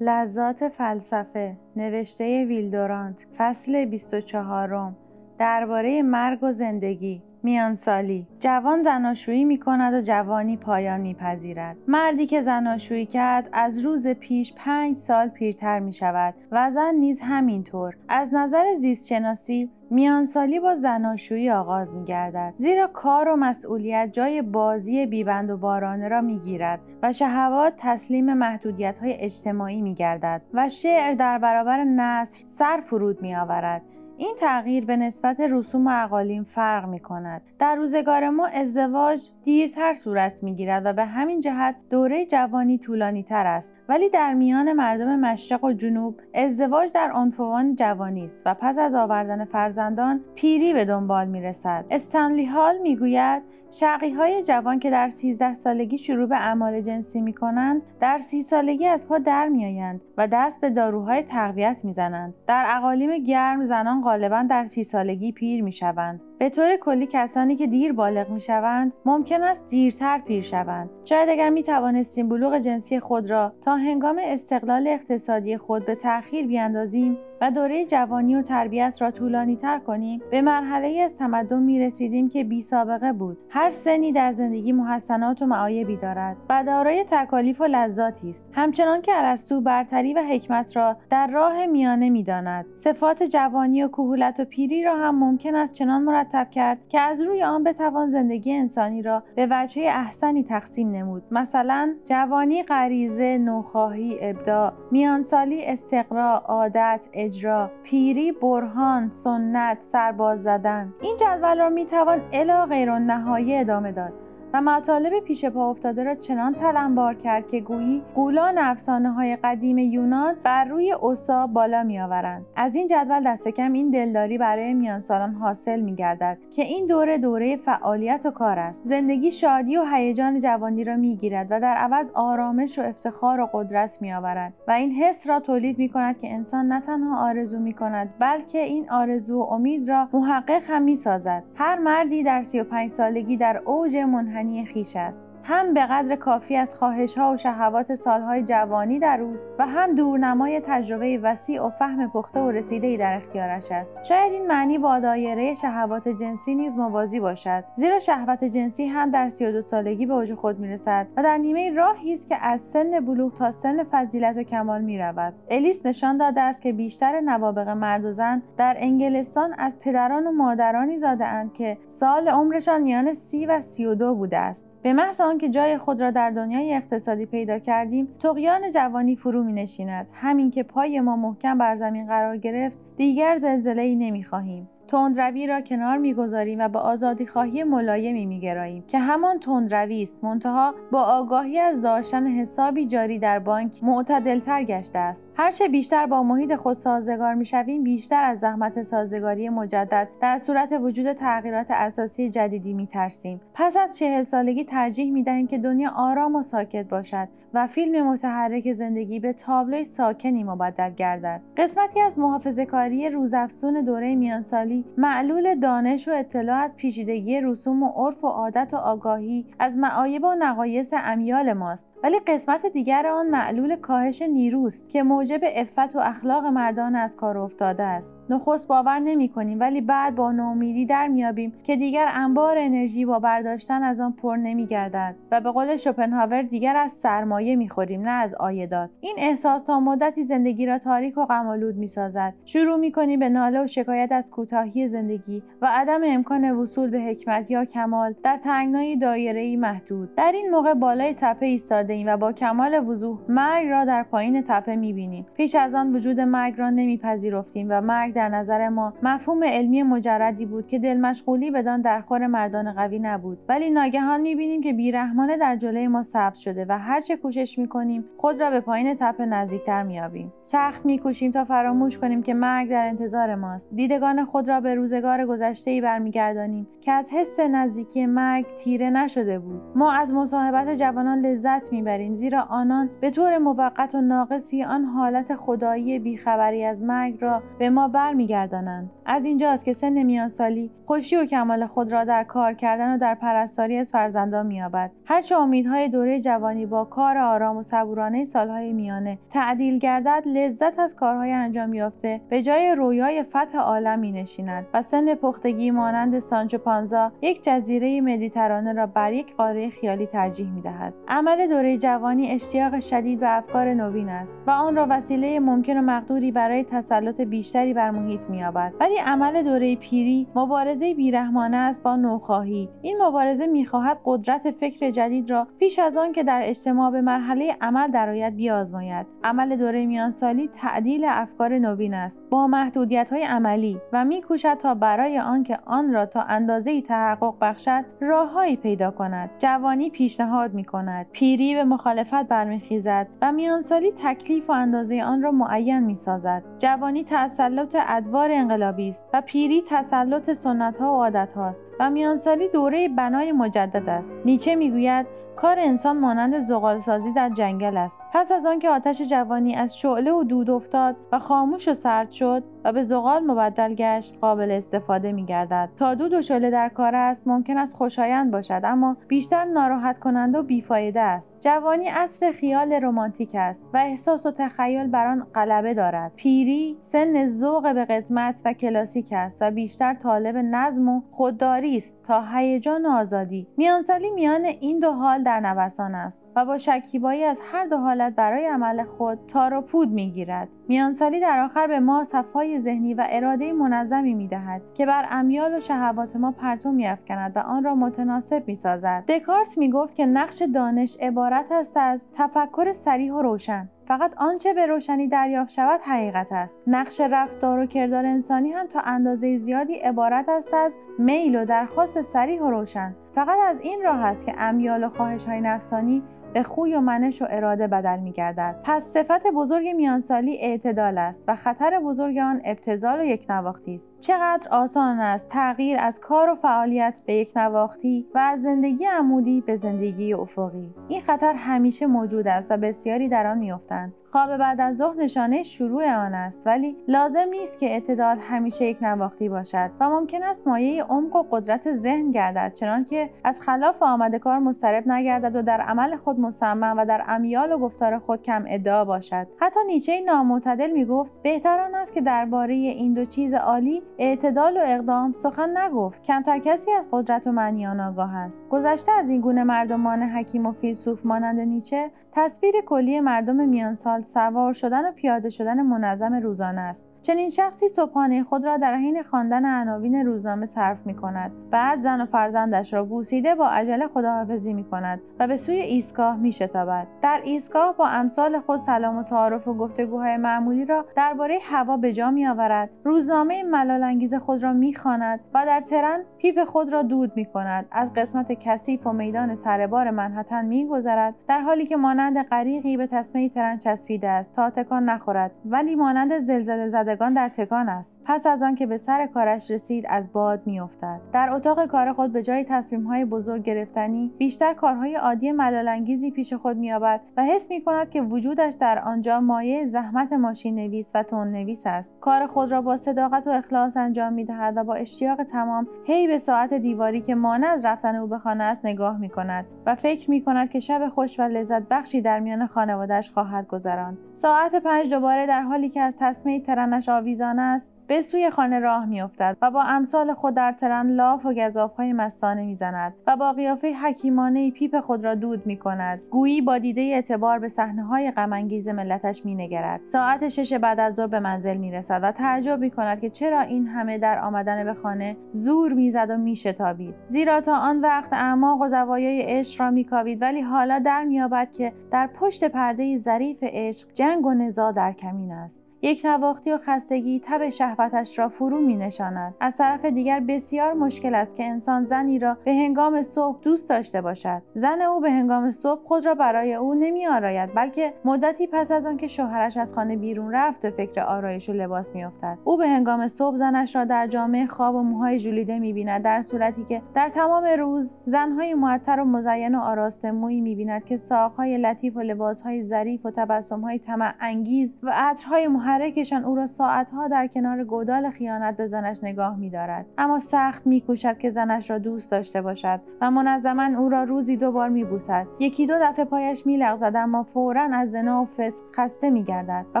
لذات فلسفه نوشته ویلدورانت فصل 24 درباره مرگ و زندگی. میانسالی. جوان زناشویی می کند و جوانی پایان میپذیرد. مردی که زناشویی کرد از روز پیش پنج سال پیرتر می شود و زن نیز همینطور. از نظر زیستشناسی میانسالی با زناشویی آغاز می گردد زیرا کار و مسئولیت جای بازی بیبند و بارانه را می گیرد و شهوات تسلیم محدودیت های اجتماعی می گردد و شعر در برابر نصر سر فرود می آورد این تغییر به نسبت رسوم اقالیم فرق می کند. در روزگار ما ازدواج دیرتر صورت می گیرد و به همین جهت دوره جوانی طولانی تر است ولی در میان مردم مشرق و جنوب ازدواج در عنفوان جوانی است و پس از آوردن فرزندان پیری به دنبال می رسد. استنلی هال می گوید شقی های جوان که در 13 سالگی شروع به اعمال جنسی می کنند در سی سالگی از پا در می آیند و دست به داروهای تقویت می زنند. در اقالیم گرم زنان غالبا در سی سالگی پیر می شوند. به طور کلی کسانی که دیر بالغ می شوند ممکن است دیرتر پیر شوند. شاید اگر می توانستیم بلوغ جنسی خود را تا هنگام استقلال اقتصادی خود به تأخیر بیاندازیم و دوره جوانی و تربیت را طولانی تر کنیم به مرحله از تمدن می رسیدیم که بی سابقه بود. هر سنی در زندگی محسنات و معایبی دارد. و دارای تکالیف و لذاتی است. همچنان که ارسطو برتری و حکمت را در راه میانه می‌داند. صفات جوانی و کهولت و پیری را هم ممکن است چنان مرتب کرد که از روی آن بتوان زندگی انسانی را به وجه احسنی تقسیم نمود. مثلا جوانی غریزه نوخواهی ابداع میانسالی استقرا عادت اجرا پیری برهان سنت سرباز زدن. این جدول را می‌توان الی غیر نهایی ادامه داد. مطالب پیش پا افتاده را چنان تلمبار کرد که گویی قولان افسانه های قدیم یونان بر روی اوسا بالا می آورند. از این جدول دست کم این دلداری برای میان سالان حاصل می گردد که این دوره دوره فعالیت و کار است زندگی شادی و هیجان جوانی را می گیرد و در عوض آرامش و افتخار و قدرت می آورد و این حس را تولید می کند که انسان نه تنها آرزو می کند بلکه این آرزو و امید را محقق هم می سازد هر مردی در 35 سالگی در اوج منحنی خیش است. هم به قدر کافی از خواهش ها و شهوات سالهای جوانی در اوست و هم دورنمای تجربه وسیع و فهم پخته و رسیده در اختیارش است شاید این معنی با دایره شهوات جنسی نیز موازی باشد زیرا شهوت جنسی هم در 32 سالگی به اوج خود می‌رسد و در نیمه راهی است که از سن بلوغ تا سن فضیلت و کمال می رود. الیس نشان داده است که بیشتر نوابق مرد و زن در انگلستان از پدران و مادرانی زاده اند که سال عمرشان میان سی و سی و دو بوده است به محض آنکه جای خود را در دنیای اقتصادی پیدا کردیم تقیان جوانی فرو می نشیند همین که پای ما محکم بر زمین قرار گرفت دیگر زلزله ای نمی خواهیم تندروی را کنار می‌گذاریم و به آزادی خواهی ملایمی میگراییم که همان تندروی است. منتها با آگاهی از داشتن حسابی جاری در بانک معتدلتر گشته است. هرچه بیشتر با محیط خود سازگار می‌شویم بیشتر از زحمت سازگاری مجدد در صورت وجود تغییرات اساسی جدیدی میترسیم. پس از چهل سالگی ترجیح می‌دهیم که دنیا آرام و ساکت باشد و فیلم متحرک زندگی به تابلوی ساکنی مبدل گردد. قسمتی از محافظه کاری روزافزون دوره میانسالی معلول دانش و اطلاع از پیچیدگی رسوم و عرف و عادت و آگاهی از معایب و نقایص امیال ماست. ولی قسمت دیگر آن معلول کاهش نیروست که موجب افت و اخلاق مردان از کار افتاده است. نخست باور نمی کنیم ولی بعد با نومیدی در میابیم که دیگر انبار انرژی با برداشتن از آن پر نمی گردد و به قول شوپنهاور دیگر از سرمایه می‌خوریم نه از آیدات این احساس تا مدتی زندگی را تاریک و غمآلود می‌سازد. شروع می‌کنیم به ناله و شکایت از کوتاه زندگی و عدم امکان وصول به حکمت یا کمال در تنگنای دایره محدود. در این موقع بالای تپه ایستاده ایم و با کمال وضوح مرگ را در پایین تپه می‌بینیم. پیش از آن وجود مرگ را نمیپذیرفتیم و مرگ در نظر ما مفهوم علمی مجردی بود که دل مشغولی بدان در خور مردان قوی نبود. ولی ناگهان می‌بینیم که بیرحمانه در جلوی ما سبز شده و هرچه کوشش می‌کنیم خود را به پایین تپه نزدیکتر مییابیم. سخت میکوشیم تا فراموش کنیم که مرگ در انتظار ماست. دیدگان خود را به روزگار گذشته ای برمیگردانیم که از حس نزدیکی مرگ تیره نشده بود. ما از مصاحبت جوانان لذت می‌بریم زیرا آنان به طور موقت و ناقصی آن حالت خدایی بیخبری از مرگ را به ما برمیگردانند. از اینجاست که سن میان سالی خوشی و کمال خود را در کار کردن و در پرستاری از فرزندان مییابد. هرچه امیدهای دوره جوانی با کار آرام و صبورانه سالهای میانه تعدیل گردد لذت از کارهای انجام یافته به جای رویای فتح عالم می نشیند و سن پختگی مانند سانچو پانزا یک جزیره مدیترانه را بر یک قاره خیالی ترجیح می دهد. عمل دوره جوانی اشتیاق شدید و افکار نوین است و آن را وسیله ممکن و مقدوری برای تسلط بیشتری بر محیط مییابد. ولی عمل دوره پیری مبارزه بیرحمانه است با نوخواهی. این مبارزه می‌خواهد قدرت فکر جدید را پیش از آن که در اجتماع به مرحله عمل درآید بیازماید. عمل دوره میانسالی تعدیل افکار نوین است. با محدودیت های عملی و میکوشد تا برای آنکه آن را تا اندازه تحقق بخشد راههایی پیدا کند. جوانی پیشنهاد می کند پیری به مخالفت برمیخیزد و میانسالی تکلیف و اندازه آن را معین می سازد جوانی تسلط ادوار انقلابی است و پیری تسلط سنت ها و عادت هاست و میانسالی دوره بنای مجدد است. نیچه می‌گوید کار انسان مانند زغالسازی در جنگل است پس از آنکه آتش جوانی از شعله و دود افتاد و خاموش و سرد شد و به زغال مبدل گشت قابل استفاده می گردد. تا دود و شعله در کار است ممکن است خوشایند باشد اما بیشتر ناراحت کننده و بیفایده است. جوانی اصر خیال رمانتیک است و احساس و تخیل بر آن غلبه دارد. پیری سن ذوق به قدمت و کلاسیک است و بیشتر طالب نظم و خودداری است تا هیجان و آزادی. میانسالی میان این دو حال در نوسان است و با شکیبایی از هر دو حالت برای عمل خود تار و پود می‌گیرد. میانسالی در آخر به ما صفای ذهنی و اراده منظمی می‌دهد که بر امیال و شهوات ما پرتو میافکند و آن را متناسب می‌سازد. دکارت می‌گفت که نقش دانش عبارت است از تفکر سریح و روشن. فقط آنچه به روشنی دریافت شود حقیقت است. نقش رفتار و کردار انسانی هم تا اندازه زیادی عبارت است از میل و درخواست سریح و روشن. فقط از این راه است که امیال و خواهش های نفسانی به خوی و منش و اراده بدل می گردد. پس صفت بزرگ میانسالی اعتدال است و خطر بزرگ آن ابتزال و یک نواختی است. چقدر آسان است تغییر از کار و فعالیت به یک نواختی و از زندگی عمودی به زندگی افقی. این خطر همیشه موجود است و بسیاری در آن میافتند. خواب بعد از ظهر نشانه شروع آن است ولی لازم نیست که اعتدال همیشه یک نواختی باشد و ممکن است مایه عمق و قدرت ذهن گردد چنانکه از خلاف آمده کار مسترب نگردد و در عمل خود مصمم و در امیال و گفتار خود کم ادعا باشد. حتی نیچه نامعتدل می‌گفت بهتر آن است که درباره این دو چیز عالی اعتدال و اقدام سخن نگفت. کمتر کسی از قدرت و معنی آن آگاه است. گذشته از این گونه مردمان حکیم و فیلسوف مانند نیچه تصویر کلی مردم میانسال سوار شدن و پیاده شدن منظم روزانه است. چنین شخصی صبحانه خود را در حین خواندن عناوین روزنامه صرف می کند. بعد زن و فرزندش را بوسیده با عجله خداحافظی می کند و به سوی ایستگاه می شتابد. در ایستگاه با امثال خود سلام و تعارف و گفتگوهای معمولی را درباره هوا به جا می آورد. روزنامه ملالانگیز خود را می خواند و در ترن پیپ خود را دود می کند. از قسمت کثیف و میدان تربار منحتن می گذرد. در حالی که مانند غریقی به تسمه ترن چسبیده است تا تکان نخورد ولی مانند زلزله زدگان در تکان است. پس از آنکه به سر کارش رسید از باد میافتد. در اتاق کار خود به جای های بزرگ گرفتنی بیشتر کارهای عادی ملالانگیزی پیش خود مییابد و حس می کند که وجودش در آنجا مایه زحمت ماشین نویس و تون نویس است. کار خود را با صداقت و اخلاص انجام می دهد و با اشتیاق تمام هی به ساعت دیواری که مانع از رفتن او به خانه است نگاه می کند و فکر می کند که شب خوش و لذت بخشی در میان خانوادهش خواهد گذراند ساعت پنج دوباره در حالی که از تسمه ترنش آویزان است به سوی خانه راه میافتد و با امثال خود در ترن لاف و گذافهای مستانه می‌زند و با قیافه حکیمانه پیپ خود را دود می کند گویی با دیده اعتبار به صحنه های غم‌انگیز ملتش مینگرد. ساعت شش بعد از ظهر به منزل می‌رسد و تعجب می کند که چرا این همه در آمدن به خانه زور می‌زد و می‌شتابید. زیرا تا آن وقت اعماق و زوایای عشق را میکاوید ولی حالا در مییابد که در پشت پرده ظریف عشق جنگ و نزاع در کمین است. یک نواختی و خستگی تب شهوتش را فرو می نشاند. از طرف دیگر بسیار مشکل است که انسان زنی را به هنگام صبح دوست داشته باشد زن او به هنگام صبح خود را برای او نمی آراید بلکه مدتی پس از آنکه شوهرش از خانه بیرون رفت و فکر آرایش و لباس میافتد او به هنگام صبح زنش را در جامعه خواب و موهای ژولیده می‌بیند در صورتی که در تمام روز زنهای معطر و مزین و آراسته مویی می‌بیند که ساقهای لطیف و لباسهای ظریف و تبسمهای طمع انگیز و عطرهای محرکشان او را ساعتها در کنار گودال خیانت به زنش نگاه میدارد. اما سخت میکوشد که زنش را دوست داشته باشد و منظما او را روزی دو بار میبوسد. یکی دو دفعه پایش میلغزد اما فورا از زنا و فسق خسته میگردد و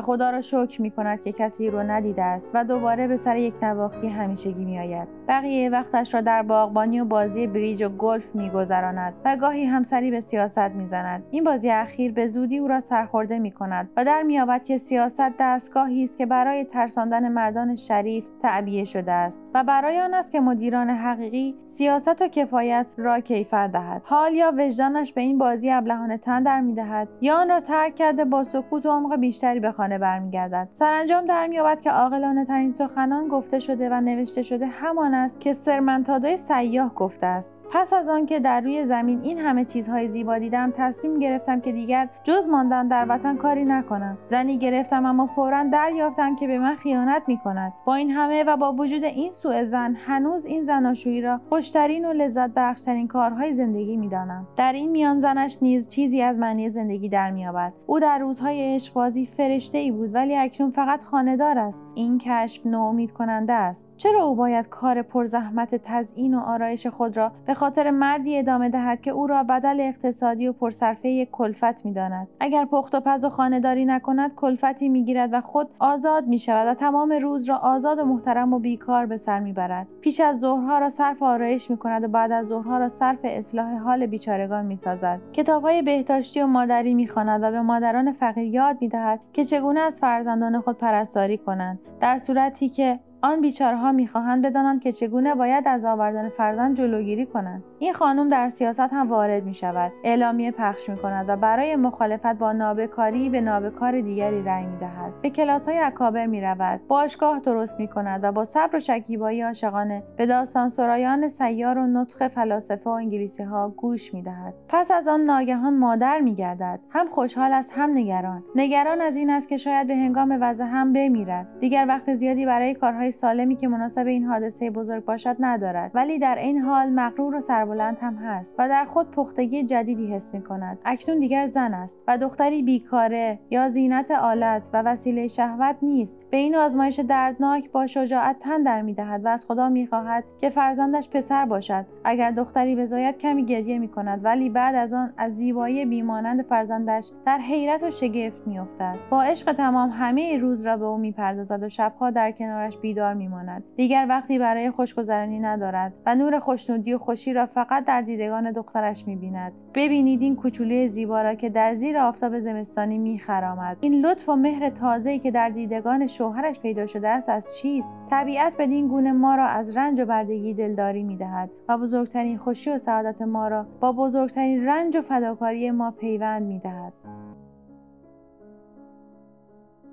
خدا را شکر می‌کند که کسی رو ندیده است و دوباره به سر یک نواختی همیشگی میآید. بقیه وقتش را در باغبانی و بازی بریج و گلف میگذراند و گاهی همسری به سیاست می‌زند. این بازی اخیر به زودی او را سرخورده می‌کند و در مییابد که سیاست دستگاهی است که برای ترساندن مردان شریف تعبیه شده است و برای آن است که مدیران حقیقی سیاست و کفایت را کیفر دهد. حال یا وجدانش به این بازی ابلهانه تن در می‌دهد یا آن را ترک کرده با سکوت و عمق بیشتری به خانه برمیگردد. سرانجام در مییابد که عاقلانه ترین سخنان گفته شده و نوشته شده همان است که سرمنتادای سیاه گفته است. پس از آنکه در روی زمین این همه چیزهای زیبا دیدم تصمیم گرفتم که دیگر جز ماندن در وطن کاری نکنم. زنی گرفتم اما فورا دریافتم که به من خیانت می کند با این همه و با وجود این سوء زن هنوز این زناشویی را خوشترین و لذت بخشترین کارهای زندگی می‌دانم. در این میان زنش نیز چیزی از معنی زندگی در مییابد. او در روزهای عشقبازی فرشته ای بود ولی اکنون فقط خانهدار است. این کشف ناامید کننده است. چرا او باید کار پرزحمت تزیین و آرایش خود را به خاطر مردی ادامه دهد که او را بدل اقتصادی و پرصرفه کلفت می‌داند. اگر پخت و پز و خانهداری نکند کلفتی می‌گیرد و خود آزاد می شود و تمام روز را آزاد و محترم و بیکار به سر می‌برد. پیش از ظهرها را صرف آرایش می کند و بعد از ظهرها را صرف اصلاح حال بیچارگان می سازد های بهداشتی و مادری می‌خواند و به مادران فقیر یاد می‌دهد که چگونه از فرزندان خود پرستاری کنند. در صورتی که آن بیچارهها می‌خواهند بدانند که چگونه باید از آوردن فرزند جلوگیری کنند. این خانم در سیاست هم وارد می شود اعلامیه پخش می کند و برای مخالفت با نابکاری به نابکار دیگری رأی می دهد به کلاس های اکابر می رود باشگاه درست می کند و با صبر و شکیبایی عاشقانه به داستان سرایان سیار و نطخ فلاسفه و انگلیسی ها گوش می دهد پس از آن ناگهان مادر می گردد هم خوشحال است هم نگران. نگران از این است که شاید به هنگام وضع هم بمیرد. دیگر وقت زیادی برای کارهای سالمی که مناسب این حادثه بزرگ باشد ندارد. ولی در این حال مغرور و سربلند هم هست و در خود پختگی جدیدی حس می کند. اکنون دیگر زن است و دختری بیکاره یا زینت آلت و وسیله شهوت نیست. به این آزمایش دردناک با شجاعت تن در می دهد و از خدا می خواهد که فرزندش پسر باشد. اگر دختری بزاید کمی گریه می کند ولی بعد از آن از زیبایی بیمانند فرزندش در حیرت و شگفت می افتد. با عشق تمام همه روز را به او می پردازد و شبها در کنارش بیدار میماند. دیگر وقتی برای خوشگذرانی ندارد و نور خوشنودی و خوشی را فقط در دیدگان دخترش می‌بیند. ببینید این کوچولوی زیبا را که در زیر آفتاب زمستانی میخرامد. این لطف و مهر تازه‌ای که در دیدگان شوهرش پیدا شده است از چیست؟ طبیعت بدین گونه ما را از رنج و بردگی دلداری می‌دهد و بزرگترین خوشی و سعادت ما را با بزرگترین رنج و فداکاری ما پیوند می‌دهد.